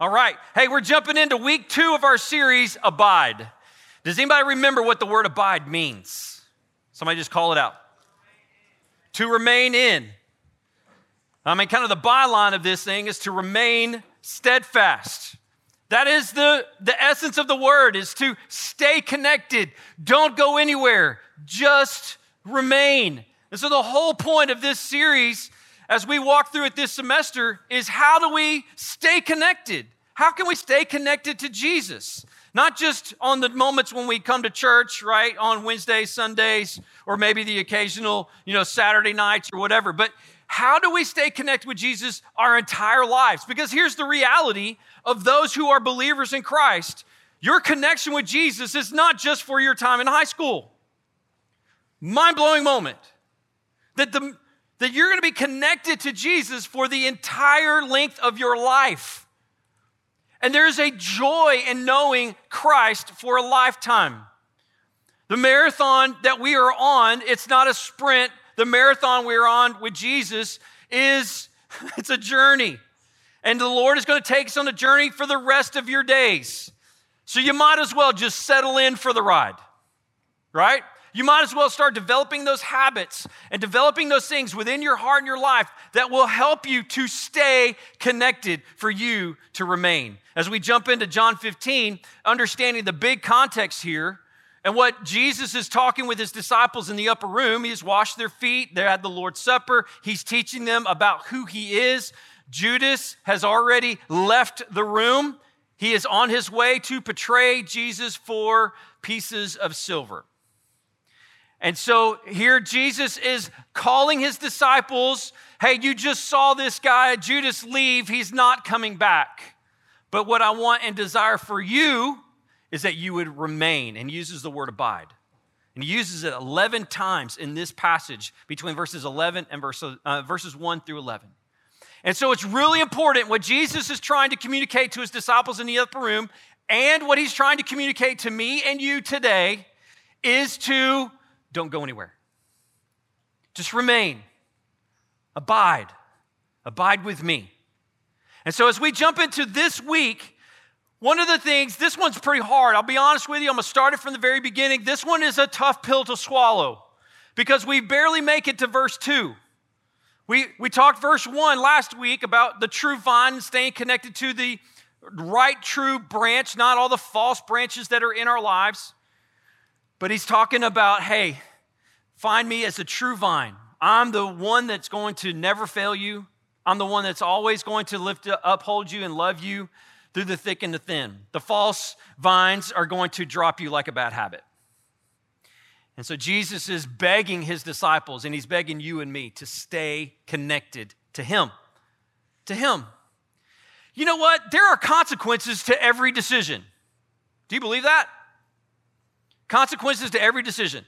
All right. Hey, we're jumping into week two of our series, Abide. Does anybody remember what the word abide means? Somebody just call it out. To remain in. I mean, kind of the byline of this thing is to remain steadfast. That is the, the essence of the word is to stay connected. Don't go anywhere. Just remain. And so the whole point of this series as we walk through it this semester is how do we stay connected? How can we stay connected to Jesus? Not just on the moments when we come to church, right, on Wednesdays, Sundays, or maybe the occasional, you know, Saturday nights or whatever, but how do we stay connected with Jesus our entire lives? Because here's the reality of those who are believers in Christ your connection with Jesus is not just for your time in high school. Mind blowing moment that the that you're going to be connected to Jesus for the entire length of your life. And there's a joy in knowing Christ for a lifetime. The marathon that we are on, it's not a sprint. The marathon we're on with Jesus is it's a journey. And the Lord is going to take us on a journey for the rest of your days. So you might as well just settle in for the ride. Right? You might as well start developing those habits and developing those things within your heart and your life that will help you to stay connected for you to remain. As we jump into John 15, understanding the big context here and what Jesus is talking with his disciples in the upper room, he's washed their feet, they had the Lord's Supper, he's teaching them about who he is. Judas has already left the room. He is on his way to betray Jesus for pieces of silver. And so here Jesus is calling his disciples hey, you just saw this guy, Judas, leave. He's not coming back. But what I want and desire for you is that you would remain, and uses the word abide. And he uses it 11 times in this passage between verses 11 and verse, uh, verses 1 through 11. And so it's really important what Jesus is trying to communicate to his disciples in the upper room and what he's trying to communicate to me and you today is to don't go anywhere. Just remain. Abide. Abide with me. And so, as we jump into this week, one of the things, this one's pretty hard. I'll be honest with you, I'm gonna start it from the very beginning. This one is a tough pill to swallow because we barely make it to verse 2. We, we talked verse 1 last week about the true vine staying connected to the right true branch, not all the false branches that are in our lives. But he's talking about, hey, find me as a true vine. I'm the one that's going to never fail you. I'm the one that's always going to lift, uphold you and love you through the thick and the thin. The false vines are going to drop you like a bad habit. And so Jesus is begging his disciples and he's begging you and me to stay connected to him. To him. You know what? There are consequences to every decision. Do you believe that? Consequences to every decision.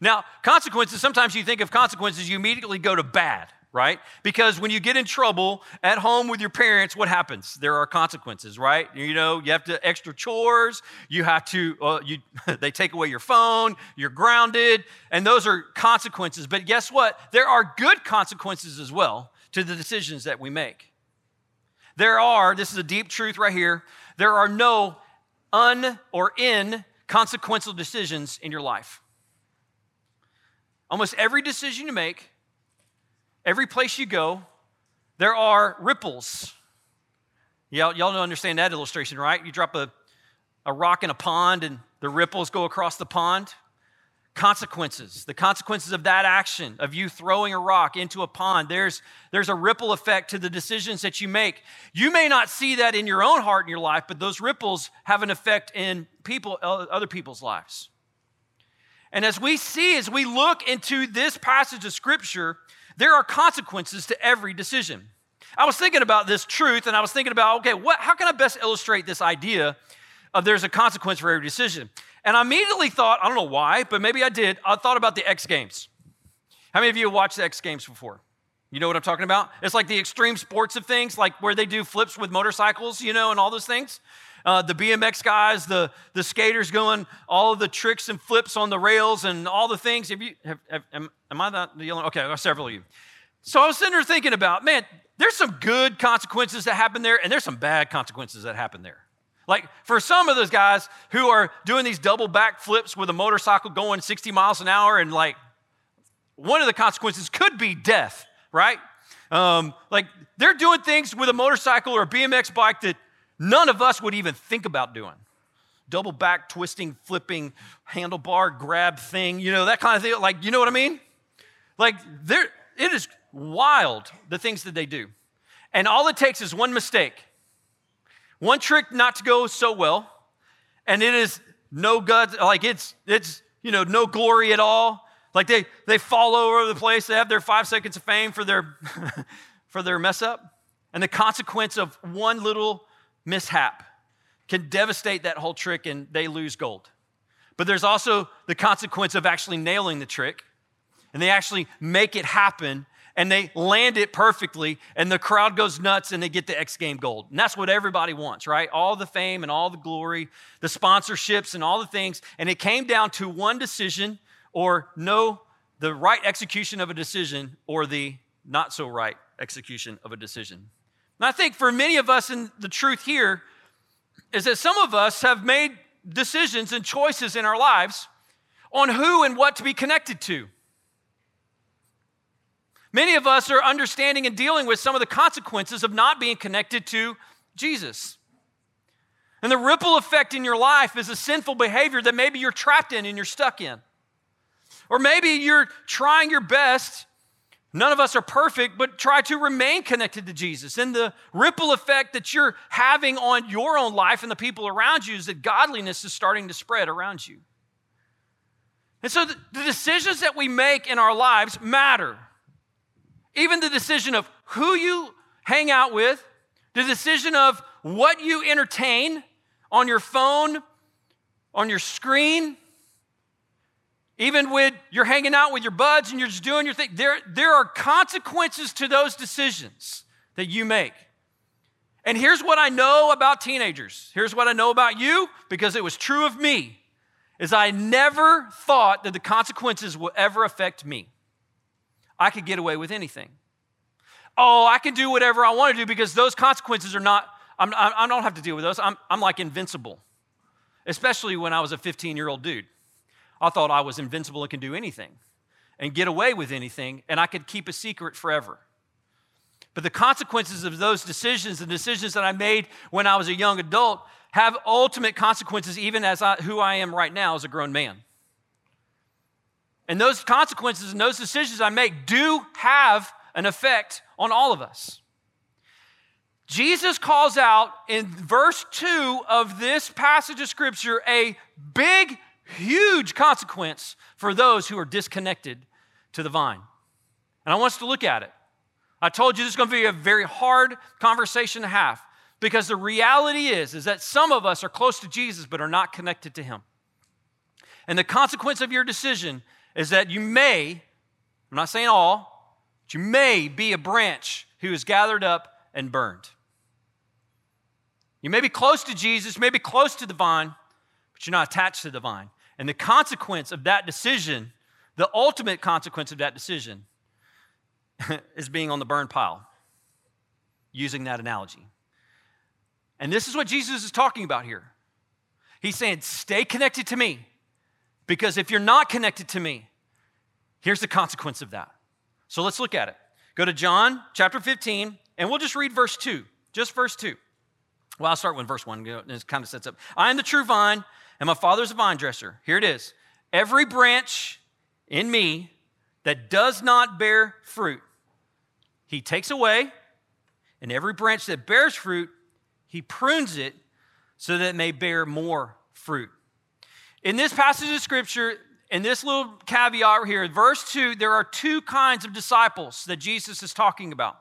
Now, consequences, sometimes you think of consequences, you immediately go to bad, right? Because when you get in trouble at home with your parents, what happens? There are consequences, right? You know, you have to extra chores, you have to, uh, you, they take away your phone, you're grounded, and those are consequences. But guess what? There are good consequences as well to the decisions that we make. There are, this is a deep truth right here, there are no un or in consequential decisions in your life. Almost every decision you make, every place you go, there are ripples. Y'all, y'all don't understand that illustration, right? You drop a, a rock in a pond and the ripples go across the pond consequences the consequences of that action of you throwing a rock into a pond. There's there's a ripple effect to the decisions that you make. You may not see that in your own heart in your life but those ripples have an effect in people other people's lives. And as we see as we look into this passage of scripture there are consequences to every decision. I was thinking about this truth and i was thinking about okay what how can i best illustrate this idea of there's a consequence for every decision and I immediately thought, I don't know why, but maybe I did, I thought about the X Games. How many of you have watched the X Games before? You know what I'm talking about? It's like the extreme sports of things, like where they do flips with motorcycles, you know, and all those things. Uh, the BMX guys, the, the skaters going all the tricks and flips on the rails and all the things. Have you, have, have, am, am I not the only? Okay, several of you. So I was sitting there thinking about, man, there's some good consequences that happen there, and there's some bad consequences that happen there. Like for some of those guys who are doing these double back flips with a motorcycle going 60 miles an hour, and like one of the consequences could be death, right? Um, like they're doing things with a motorcycle or a BMX bike that none of us would even think about doing. Double back twisting, flipping, handlebar grab thing, you know, that kind of thing. Like, you know what I mean? Like, there, it is wild the things that they do. And all it takes is one mistake, one trick not to go so well, and it is no guts, like it's, it's, you know, no glory at all. Like they, they fall over the place, they have their five seconds of fame for their, for their mess up. And the consequence of one little mishap can devastate that whole trick and they lose gold. But there's also the consequence of actually nailing the trick and they actually make it happen and they land it perfectly and the crowd goes nuts and they get the X game gold. And that's what everybody wants, right? All the fame and all the glory, the sponsorships and all the things. And it came down to one decision or no, the right execution of a decision or the not so right execution of a decision. And I think for many of us, and the truth here is that some of us have made decisions and choices in our lives on who and what to be connected to. Many of us are understanding and dealing with some of the consequences of not being connected to Jesus. And the ripple effect in your life is a sinful behavior that maybe you're trapped in and you're stuck in. Or maybe you're trying your best. None of us are perfect, but try to remain connected to Jesus. And the ripple effect that you're having on your own life and the people around you is that godliness is starting to spread around you. And so the, decisions that we make in our lives matter. Even the decision of who you hang out with, the decision of what you entertain on your phone, on your screen, even when you're hanging out with your buds and you're just doing your thing, there, there are consequences to those decisions that you make. And here's what I know about teenagers. Here's what I know about you because it was true of me. Is I never thought that the consequences would ever affect me. I could get away with anything. Oh, I can do whatever I want to do because those consequences are not, I'm, I don't have to deal with those. I'm, I'm like invincible, especially when I was a 15 year old dude. I thought I was invincible and could do anything and get away with anything, and I could keep a secret forever. But the consequences of those decisions, the decisions that I made when I was a young adult, have ultimate consequences, even as I, who I am right now as a grown man. And those consequences and those decisions I make do have an effect on all of us. Jesus calls out in verse 2 of this passage of scripture a big huge consequence for those who are disconnected to the vine. And I want us to look at it. I told you this is going to be a very hard conversation to have because the reality is is that some of us are close to Jesus but are not connected to him. And the consequence of your decision is that you may, I'm not saying all, but you may be a branch who is gathered up and burned. You may be close to Jesus, may be close to the vine, but you're not attached to the vine. And the consequence of that decision, the ultimate consequence of that decision, is being on the burn pile, using that analogy. And this is what Jesus is talking about here. He's saying, stay connected to me, because if you're not connected to me, here's the consequence of that. So let's look at it. Go to John chapter 15, and we'll just read verse 2, just verse 2. Well, I'll start with verse 1, it kind of sets up. I am the true vine and my father's a vine dresser. Here it is. Every branch in me that does not bear fruit, he takes away, and every branch that bears fruit, he prunes it so that it may bear more fruit. In this passage of scripture, in this little caveat here, verse 2, there are two kinds of disciples that Jesus is talking about.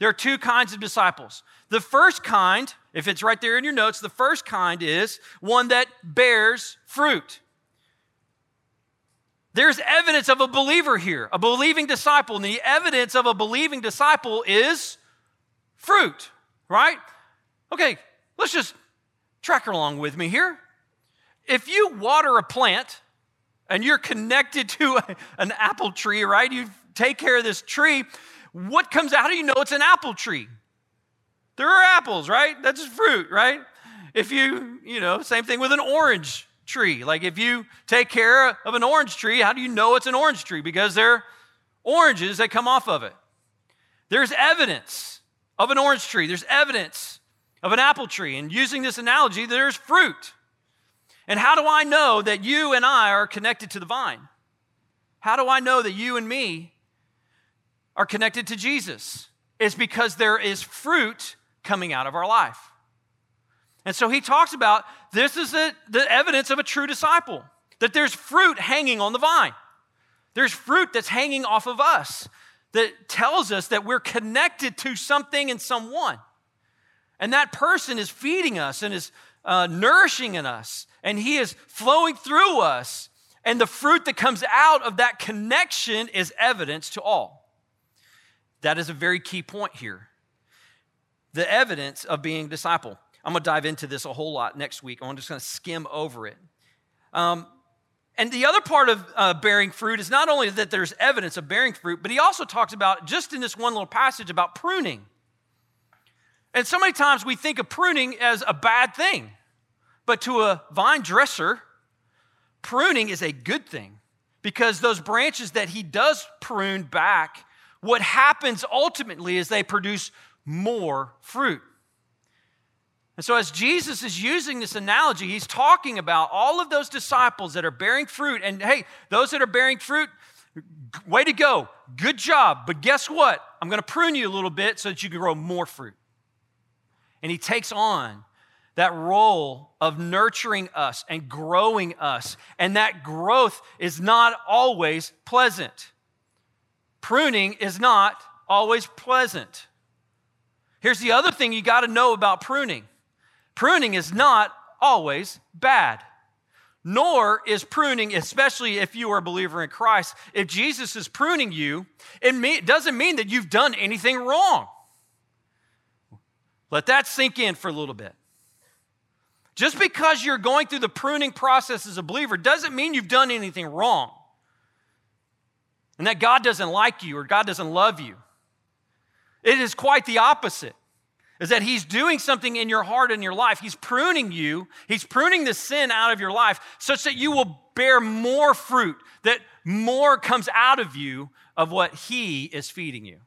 There are two kinds of disciples. The first kind, if it's right there in your notes, the first kind is one that bears fruit. There's evidence of a believer here, a believing disciple. And the evidence of a believing disciple is fruit, right? Okay, let's just track along with me here. If you water a plant and you're connected to a, an apple tree, right? You take care of this tree. what comes out? How do you know it's an apple tree? There are apples, right? That's fruit, right? If you, you know, same thing with an orange tree. Like if you take care of an orange tree, how do you know it's an orange tree? Because there are oranges that come off of it. There's evidence of an orange tree, there's evidence of an apple tree. And using this analogy, there's fruit. And how do I know that you and I are connected to the vine? How do I know that you and me are connected to Jesus? It's because there is fruit coming out of our life. And so he talks about this is the evidence of a true disciple that there's fruit hanging on the vine. There's fruit that's hanging off of us that tells us that we're connected to something and someone. And that person is feeding us and is uh, nourishing in us, and he is flowing through us. And the fruit that comes out of that connection is evidence to all. That is a very key point here. The evidence of being disciple. I'm going to dive into this a whole lot next week. I'm just going to skim over it. Um, and the other part of uh, bearing fruit is not only that there's evidence of bearing fruit, but he also talks about, just in this one little passage, about pruning. And so many times we think of pruning as a bad thing, but to a vine dresser, pruning is a good thing because those branches that he does prune back, what happens ultimately is they produce more fruit. And so, as Jesus is using this analogy, he's talking about all of those disciples that are bearing fruit. And hey, those that are bearing fruit, way to go. Good job. But guess what? I'm going to prune you a little bit so that you can grow more fruit. And he takes on that role of nurturing us and growing us. And that growth is not always pleasant. Pruning is not always pleasant. Here's the other thing you got to know about pruning Pruning is not always bad, nor is pruning, especially if you are a believer in Christ, if Jesus is pruning you, it doesn't mean that you've done anything wrong. Let that sink in for a little bit. Just because you're going through the pruning process as a believer doesn't mean you've done anything wrong. And that God doesn't like you or God doesn't love you. It is quite the opposite is that He's doing something in your heart and your life. He's pruning you, He's pruning the sin out of your life such that you will bear more fruit, that more comes out of you of what He is feeding you.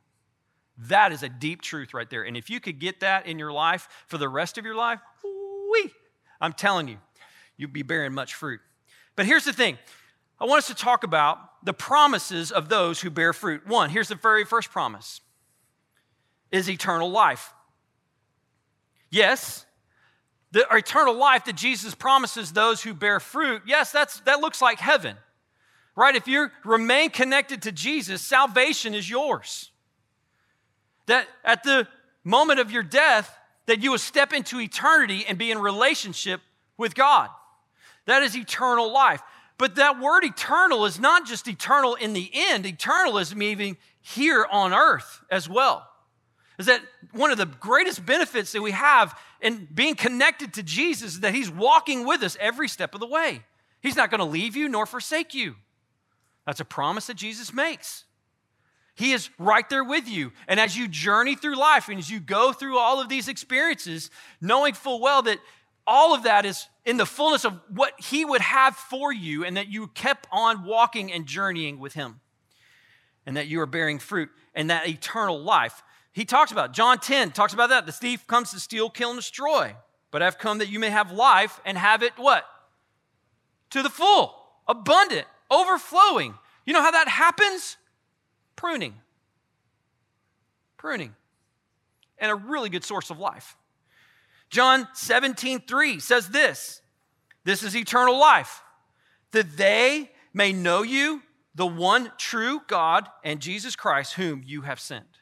That is a deep truth right there. And if you could get that in your life for the rest of your life, I'm telling you, you'll be bearing much fruit. But here's the thing I want us to talk about the promises of those who bear fruit. One, here's the very first promise is eternal life. Yes, the eternal life that Jesus promises those who bear fruit, yes, that's, that looks like heaven, right? If you remain connected to Jesus, salvation is yours. That at the moment of your death, that you will step into eternity and be in relationship with God. That is eternal life. But that word eternal is not just eternal in the end, eternal is moving here on earth as well is that one of the greatest benefits that we have in being connected to Jesus is that He's walking with us every step of the way. He's not going to leave you nor forsake you. That's a promise that Jesus makes. He is right there with you. And as you journey through life and as you go through all of these experiences, knowing full well that all of that is in the fullness of what He would have for you, and that you kept on walking and journeying with Him, and that you are bearing fruit and that eternal life he talks about John 10 talks about that. The thief comes to steal, kill, and destroy. But I've come that you may have life and have it what? To the full, abundant, overflowing. You know how that happens? Pruning. Pruning. And a really good source of life. John 17, 3 says this This is eternal life, that they may know you, the one true God, and Jesus Christ, whom you have sent.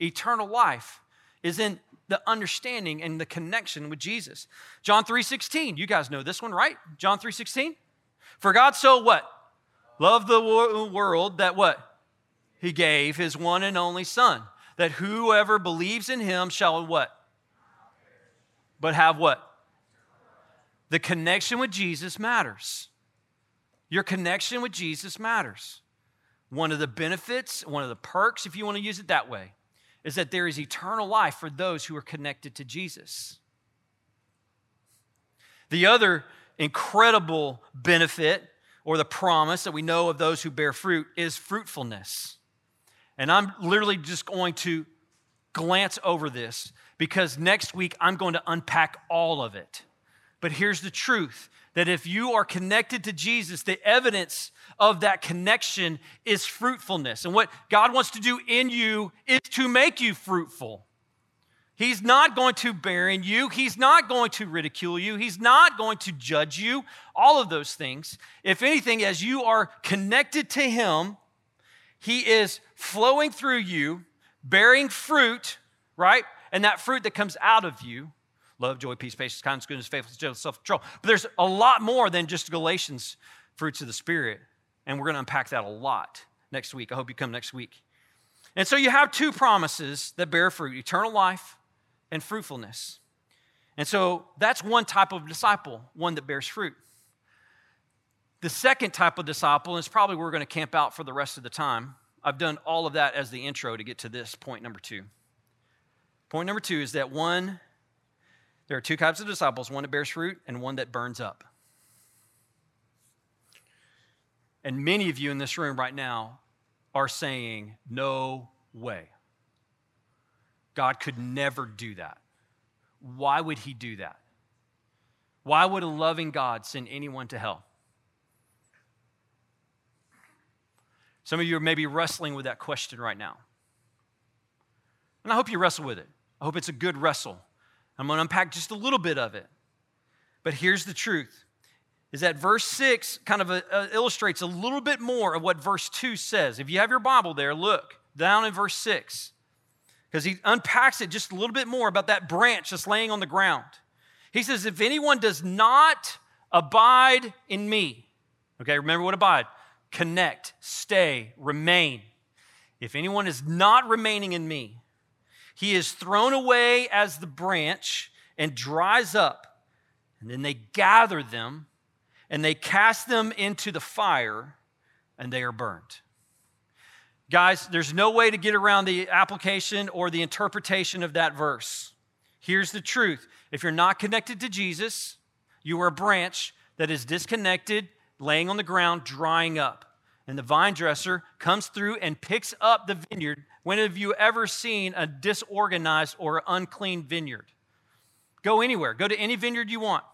Eternal life is in the understanding and the connection with Jesus. John 3:16, you guys know this one, right? John 3:16. For God so what? Loved the world that what? He gave his one and only son, that whoever believes in him shall what? But have what? The connection with Jesus matters. Your connection with Jesus matters. one of the benefits, one of the perks, if you want to use it that way, is that there is eternal life for those who are connected to Jesus. The other incredible benefit or the promise that we know of those who bear fruit is fruitfulness. And I'm literally just going to glance over this because next week I'm going to unpack all of it. But here's the truth that if you are connected to Jesus, the evidence of that connection is fruitfulness. And what God wants to do in you is to make you fruitful. He's not going to barren you. He's not going to ridicule you. He's not going to judge you. All of those things. If anything, as you are connected to Him, He is flowing through you, bearing fruit, right? And that fruit that comes out of you love, joy, peace, patience, kindness, goodness, faithfulness, self control. But there's a lot more than just Galatians fruits of the Spirit. And we're going to unpack that a lot next week. I hope you come next week. And so you have two promises that bear fruit eternal life and fruitfulness. And so that's one type of disciple, one that bears fruit. The second type of disciple is probably where we're going to camp out for the rest of the time. I've done all of that as the intro to get to this point number two. Point number two is that one, there are two types of disciples one that bears fruit and one that burns up. And many of you in this room right now are saying, No way. God could never do that. Why would he do that? Why would a loving God send anyone to hell? Some of you are maybe wrestling with that question right now. And I hope you wrestle with it. I hope it's a good wrestle. I'm going to unpack just a little bit of it. But here's the truth is that verse 6 kind of a, uh, uh, illustrates a little bit more of what verse 2 says. If you have your Bible there, look down in verse 6 because he unpacks it just a little bit more about that branch that's laying on the ground. He says, If anyone does not abide in me, okay, remember what abide? Connect, stay, remain. If anyone is not remaining in me, he is thrown away as the branch and dries up. And then they gather them and they cast them into the fire and they are burned. Guys, there's no way to get around the application or the interpretation of that verse. Here's the truth if you're not connected to Jesus, you are a branch that is disconnected, laying on the ground, drying up. And the vine dresser comes through and picks up the vineyard. When have you ever seen a disorganized or unclean vineyard? Go anywhere, go to any vineyard you want.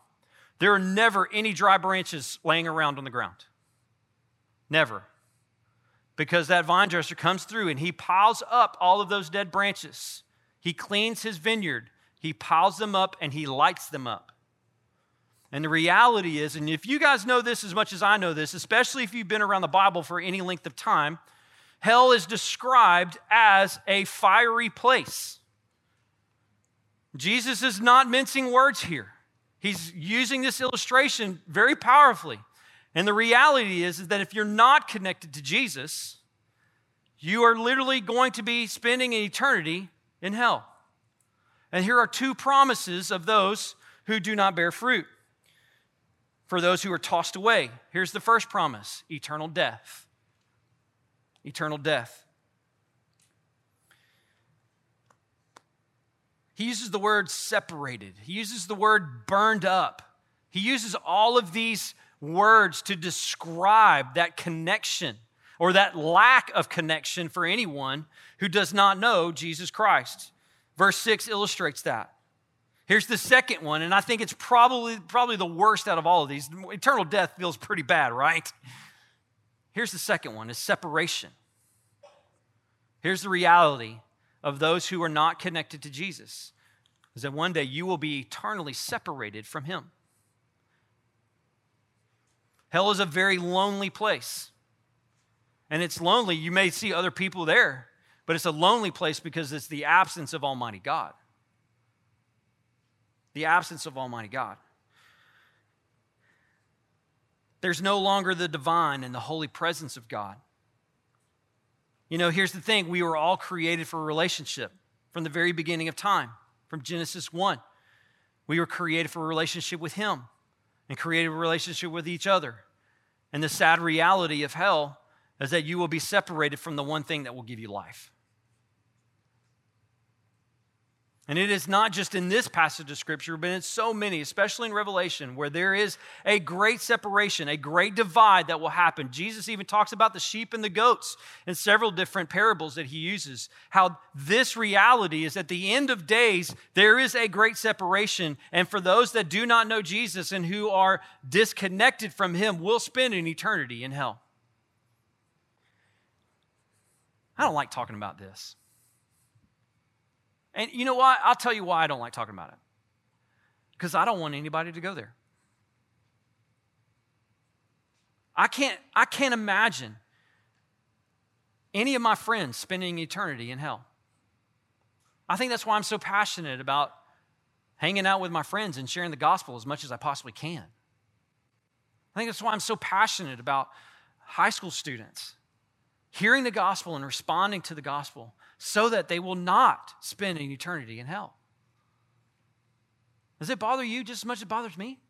There are never any dry branches laying around on the ground. Never because that vine dresser comes through and he piles up all of those dead branches. He cleans his vineyard, he piles them up, and he lights them up. And the reality is, and if you guys know this as much as I know this, especially if you've been around the Bible for any length of time, hell is described as a fiery place. Jesus is not mincing words here. He's using this illustration very powerfully. And the reality is, is that if you're not connected to Jesus, you are literally going to be spending an eternity in hell. And here are two promises of those who do not bear fruit. For those who are tossed away, here's the first promise eternal death. Eternal death. He uses the word separated, he uses the word burned up. He uses all of these words to describe that connection or that lack of connection for anyone who does not know Jesus Christ. Verse 6 illustrates that. Here's the second one, and I think it's probably, probably the worst out of all of these. Eternal death feels pretty bad, right? Here's the second one is separation. Here's the reality of those who are not connected to Jesus is that one day you will be eternally separated from him. Hell is a very lonely place. And it's lonely. You may see other people there, but it's a lonely place because it's the absence of Almighty God. The absence of Almighty God. There's no longer the divine and the holy presence of God. You know, here's the thing we were all created for a relationship from the very beginning of time, from Genesis 1. We were created for a relationship with Him and created a relationship with each other. And the sad reality of hell is that you will be separated from the one thing that will give you life. And it is not just in this passage of scripture, but in so many, especially in Revelation, where there is a great separation, a great divide that will happen. Jesus even talks about the sheep and the goats in several different parables that he uses. How this reality is at the end of days, there is a great separation. And for those that do not know Jesus and who are disconnected from him, will spend an eternity in hell. I don't like talking about this. And you know what? I'll tell you why I don't like talking about it. Because I don't want anybody to go there. I can't, I can't imagine any of my friends spending eternity in hell. I think that's why I'm so passionate about hanging out with my friends and sharing the gospel as much as I possibly can. I think that's why I'm so passionate about high school students hearing the gospel and responding to the gospel so that they will not spend an eternity in hell. Does it bother you just as much as it bothers me?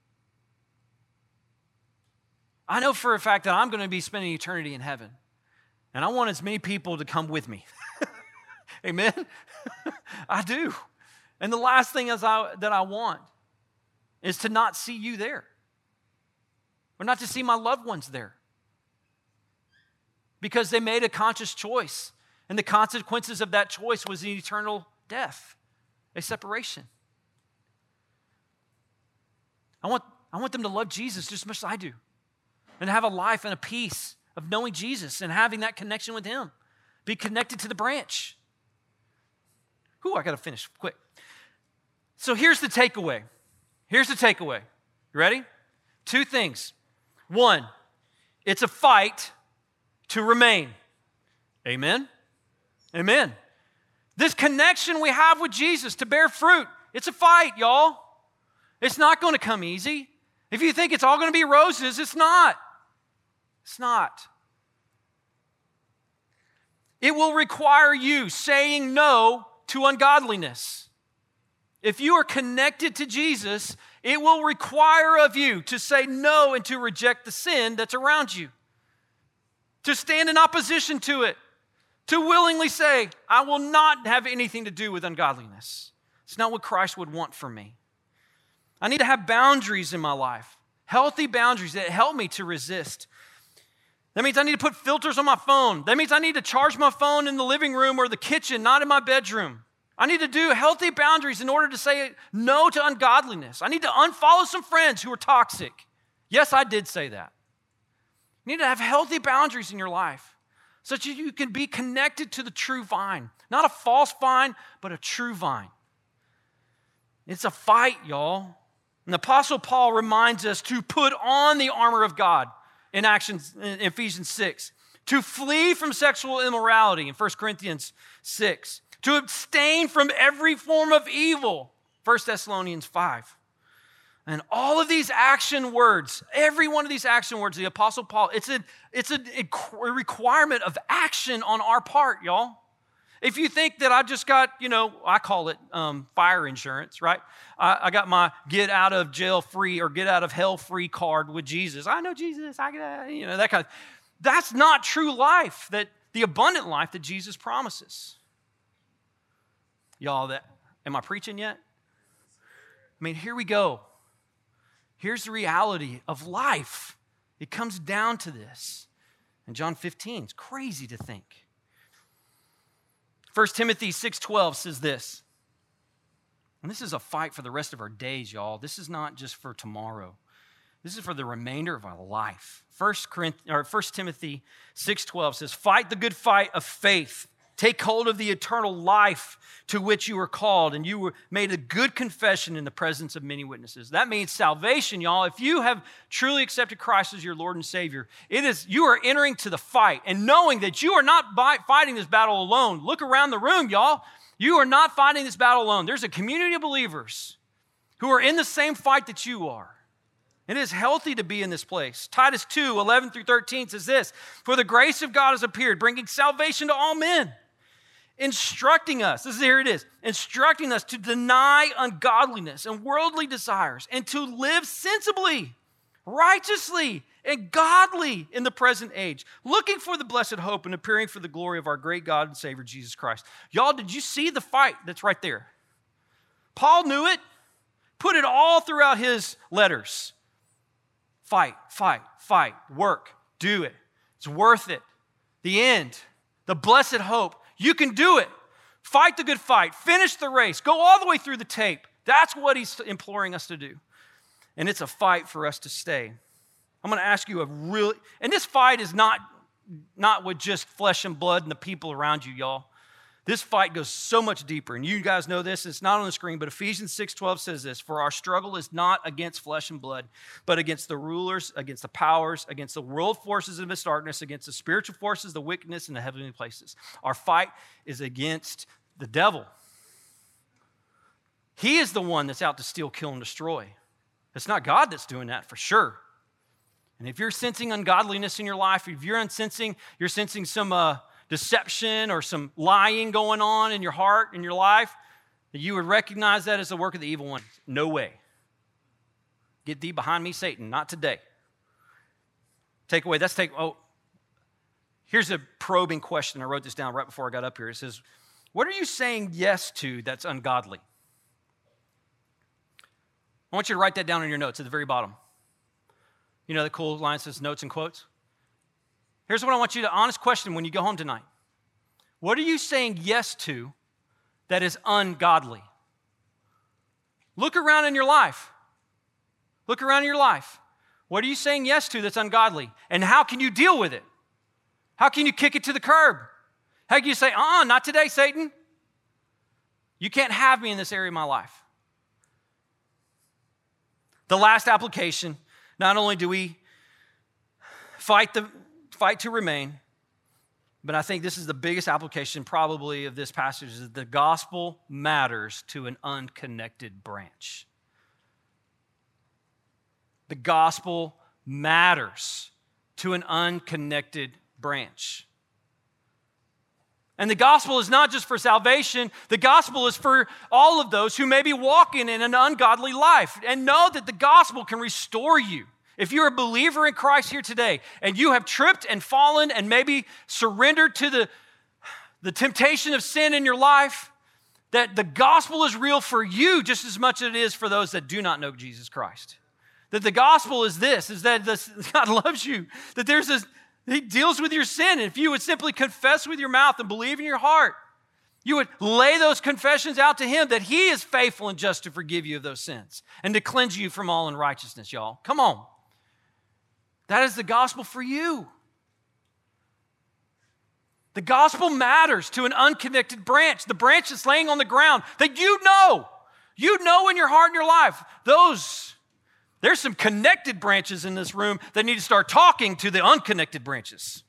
I know for a fact that I'm going to be spending eternity in heaven, and I want as many people to come with me. Amen? I do. And the last thing is I, that I want is to not see you there, or not to see my loved ones there, because they made a conscious choice and the consequences of that choice was an eternal death, a separation. I want, I want them to love Jesus just as much as I do and have a life and a peace of knowing Jesus and having that connection with Him. Be connected to the branch. Whew, I got to finish quick. So here's the takeaway. Here's the takeaway. You ready? Two things. One, it's a fight to remain. Amen? Amen. This connection we have with Jesus to bear fruit, it's a fight, y'all. It's not going to come easy. If you think it's all going to be roses, it's not. It's not. It will require you saying no to ungodliness. If you are connected to Jesus, it will require of you to say no and to reject the sin that's around you, to stand in opposition to it to willingly say, I will not have anything to do with ungodliness. It's not what Christ would want for me. I need to have boundaries in my life, healthy boundaries that help me to resist. That means I need to put filters on my phone. That means I need to charge my phone in the living room or the kitchen, not in my bedroom. I need to do healthy boundaries in order to say no to ungodliness. I need to unfollow some friends who are toxic. Yes, I did say that. You need to have healthy boundaries in your life such that you can be connected to the true vine. Not a false vine, but a true vine. It's a fight, y'all. And the Apostle Paul reminds us to put on the armor of God in Actions in Ephesians 6, to flee from sexual immorality in 1 Corinthians 6, to abstain from every form of evil, 1 Thessalonians 5. And all of these action words, every one of these action words, the Apostle Paul, it's a, it's a, a requirement of action on our part, y'all. If you think that I just got, you know, I call it um, fire insurance, right? I, I, got my get out of jail free or get out of hell free card with Jesus. I know Jesus. I got, you know, that kind of. That's not true life. That the abundant life that Jesus promises. Y'all, that am I preaching yet? I mean, here we go. Here's the reality of life it comes down to this. And John 15, it's crazy to think. 1 Timothy 6:12 says this. And this is a fight for the rest of our days, y'all. This is not just for tomorrow. This is for the remainder of our life. 1, Corinthians, or 1 Timothy 6:12 says, "Fight the good fight of faith. Take hold of the eternal life to which you were called, and you were made a good confession in the presence of many witnesses. That means salvation, y'all. If you have truly accepted Christ as your Lord and Savior, it is you are entering to the fight and knowing that you are not fighting this battle alone. Look around the room, y'all. You are not fighting this battle alone. There's a community of believers who are in the same fight that you are. It is healthy to be in this place. Titus 2 11 through 13 says this For the grace of God has appeared, bringing salvation to all men instructing us, this is here it is, instructing us to deny ungodliness and worldly desires and to live sensibly, righteously, and godly in the present age, looking for the blessed hope and appearing for the glory of our great God and Savior Jesus Christ. Y'all, did you see the fight that's right there? Paul knew it, put it all throughout his letters. Fight, fight, fight, work, do it. It's worth it. The end, the blessed hope. You can do it. Fight the good fight, finish the race, go all the way through the tape. That's what he's imploring us to do. And it's a fight for us to stay. I'm going to ask you a really, and this fight is not, not with just flesh and blood and the people around you, y'all. This fight goes so much deeper, and you guys know this. It's not on the screen, but Ephesians 6:12 says this: "For our struggle is not against flesh and blood, but against the rulers, against the powers, against the world forces of this darkness, against the spiritual forces, the wickedness in the heavenly places." Our fight is against the devil. He is the one that's out to steal, kill, and destroy. It's not God that's doing that for sure. And if you're sensing ungodliness in your life, if you're unsensing, you're sensing some uh, deception or some lying going on in your heart, in your life, that you would recognize that as the work of the evil one. No way. Get thee behind me, Satan. Not today. Take away. That's take. Oh, here's a probing question. I wrote this down right before I got up here. It says, "What are you saying yes to that's ungodly?" I want you to write that down in your notes at the very bottom. You know the cool line says notes and quotes. Here's what I want you to honest question when you go home tonight. What are you saying yes to that is ungodly? Look around in your life. Look around in your life. What are you saying yes to that's ungodly? And how can you deal with it? How can you kick it to the curb? How can you say, uh uh not today, Satan? You can't have me in this area of my life. The last application not only do we fight the, fight to remain. But I think this is the biggest application, probably, of this passage is that the gospel matters to an unconnected branch. The gospel matters to an unconnected branch. And the gospel is not just for salvation, the gospel is for all of those who may be walking in an ungodly life. And know that the gospel can restore you. If you're a believer in Christ here today and you have tripped and fallen and maybe surrendered to the, the temptation of sin in your life, that the gospel is real for you just as much as it is for those that do not know Jesus Christ. That the gospel is this, is that this, God loves you, that there's this, he deals with your sin. And if you would simply confess with your mouth and believe in your heart, you would lay those confessions out to him that he is faithful and just to forgive you of those sins and to cleanse you from all unrighteousness, y'all. Come on. That is the gospel for you. The gospel matters to an unconnected branch, the branch that's laying on the ground that you know. You know in your heart and your life. Those, there's some connected branches in this room that need to start talking to the unconnected branches.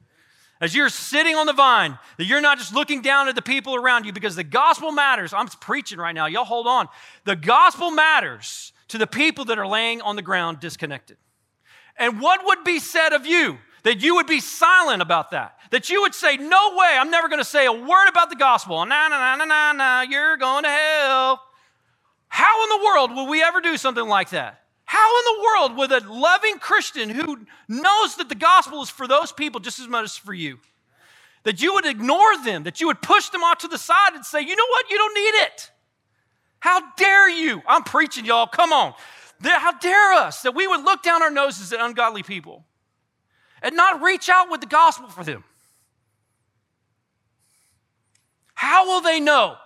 As you're sitting on the vine, that you're not just looking down at the people around you because the gospel matters. I'm preaching right now. Y'all hold on. The gospel matters to the people that are laying on the ground disconnected. And what would be said of you? That you would be silent about that. That you would say, No way, I'm never to say a word about the gospel. Nah, nah, nah, nah, nah, nah, you're going to hell. How in the world will we ever do something like that? How in the world would a loving Christian who knows that the gospel is for those people just as much as for you, that you would ignore them, that you would push them off to the side and say, you know what, you don't need it? How dare you? I'm preaching, y'all. Come on. How dare us that we would look down our noses at ungodly people and not reach out with the gospel for them? How will they know?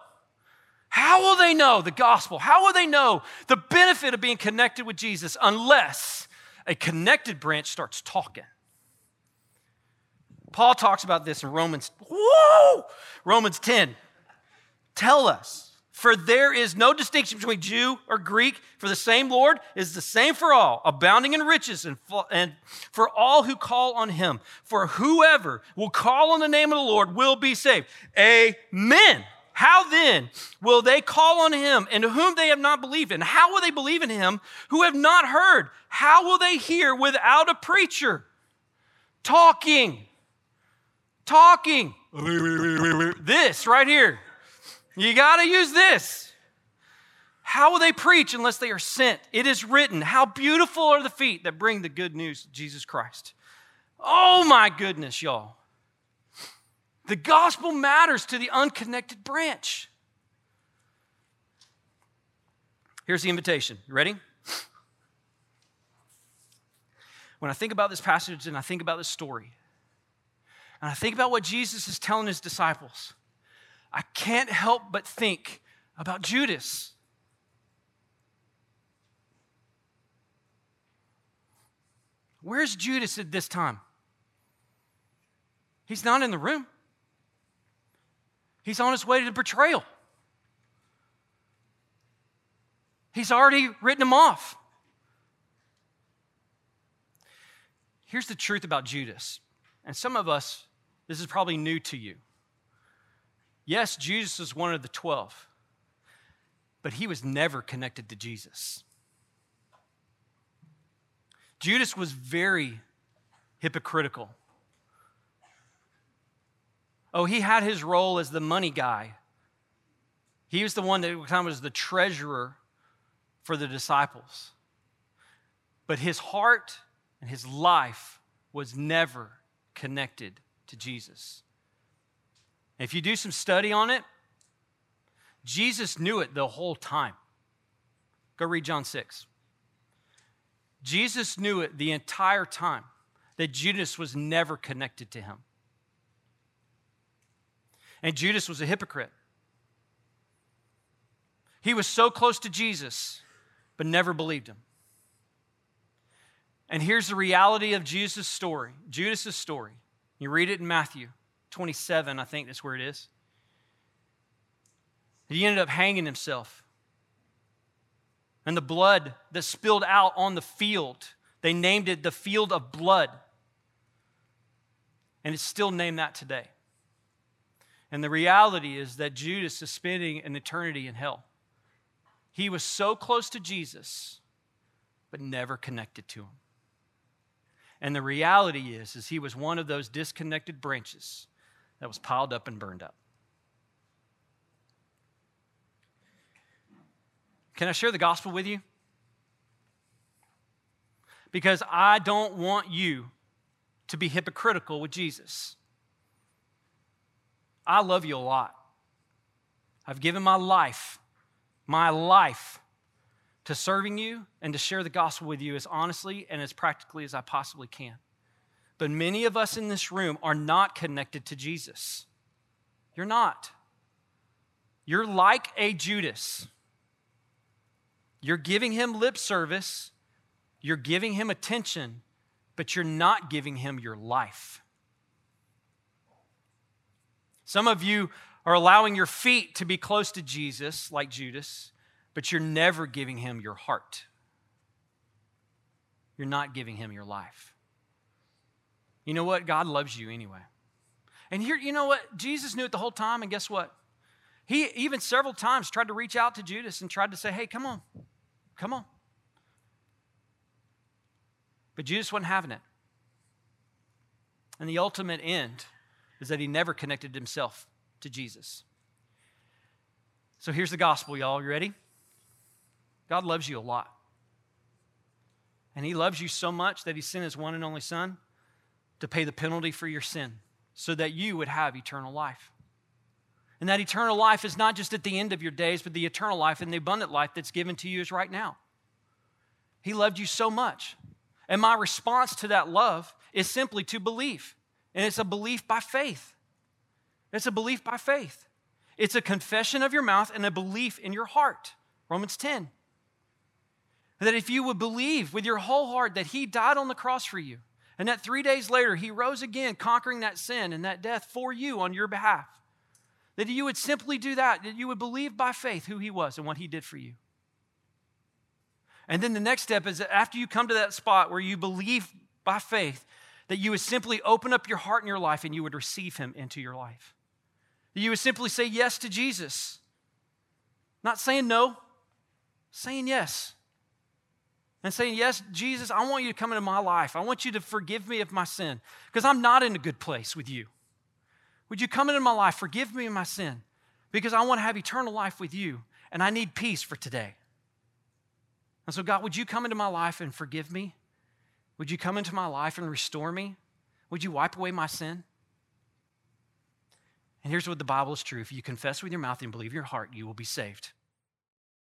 How will they know the gospel? How will they know the benefit of being connected with Jesus unless a connected branch starts talking? Paul talks about this in Romans, whoa, Romans 10. Tell us for there is no distinction between Jew or Greek, for the same Lord is the same for all, abounding in riches and, for all who call on him. For whoever will call on the name of the Lord will be saved. Amen. How then will they call on him in whom they have not believed? And how will they believe in him who have not heard? How will they hear without a preacher? Talking. Talking. this right here. You got to use this. How will they preach unless they are sent? It is written, How beautiful are the feet that bring the good news of Jesus Christ. Oh my goodness, y'all. The gospel matters to the unconnected branch. Here's the invitation. You ready? When I think about this passage and I think about this story, and I think about what Jesus is telling his disciples, I can't help but think about Judas. Where's Judas at this time? He's not in the room. He's on his way to the betrayal. He's already written him off. Here's the truth about Judas. And some of us, this is probably new to you. Yes, Judas was one of the 12, but he was never connected to Jesus. Judas was very hypocritical. Oh, he had his role as the money guy. He was the one that was the treasurer for the disciples. But his heart and his life was never connected to Jesus. If you do some study on it, Jesus knew it the whole time. Go read John 6. Jesus knew it the entire time that Judas was never connected to him. And Judas was a hypocrite. He was so close to Jesus, but never believed him. And here's the reality of Jesus' story, Judas' story. You read it in Matthew 27, I think that's where it is. He ended up hanging himself and the blood that spilled out on the field. They named it the field of blood. And it's still named that today. And the reality is that Judas is spending an eternity in hell. He was so close to Jesus, but never connected to him. And the reality is, is he was one of those disconnected branches that was piled up and burned up. Can I share the gospel with you? Because I don't want you to be hypocritical with Jesus. I love you a lot. I've given my life, my life, to serving you and to share the gospel with you as honestly and as practically as I possibly can. But many of us in this room are not connected to Jesus. You're not. You're like a Judas. You're giving him lip service, you're giving him attention, but you're not giving him your life. Some of you are allowing your feet to be close to Jesus, like Judas, but you're never giving him your heart. You're not giving him your life. You know what? God loves you anyway. And here, you know what? Jesus knew it the whole time, and guess what? He even several times tried to reach out to Judas and tried to say, hey, come on, come on. But Judas wasn't having it. And the ultimate end is that he never connected himself to Jesus. So here's the gospel, y'all. You ready? God loves you a lot. And he loves you so much that he sent his one and only son to pay the penalty for your sin so that you would have eternal life. And that eternal life is not just at the end of your days, but the eternal life and the abundant life that's given to you is right now. He loved you so much. And my response to that love is simply to believe. And it's a belief by faith. It's a belief by faith. It's a confession of your mouth and a belief in your heart. Romans 10. That if you would believe with your whole heart that He died on the cross for you, and that three days later He rose again, conquering that sin and that death for you on your behalf, that you would simply do that, that you would believe by faith who He was and what He did for you. And then the next step is that after you come to that spot where you believe by faith, that you would simply open up your heart and your life and you would receive Him into your life. That you would simply say yes to Jesus. Not saying no, saying yes. And saying, Yes, Jesus, I want you to come into my life. I want you to forgive me of my sin because I'm not in a good place with you. Would you come into my life, forgive me of my sin? Because I want to have eternal life with you. and I need peace for today. And so, God, would you come into my life and forgive me? Would you come into my life and restore me? Would you wipe away my sin? And here's what the Bible is true if you confess with your mouth and believe in your heart, you will be saved.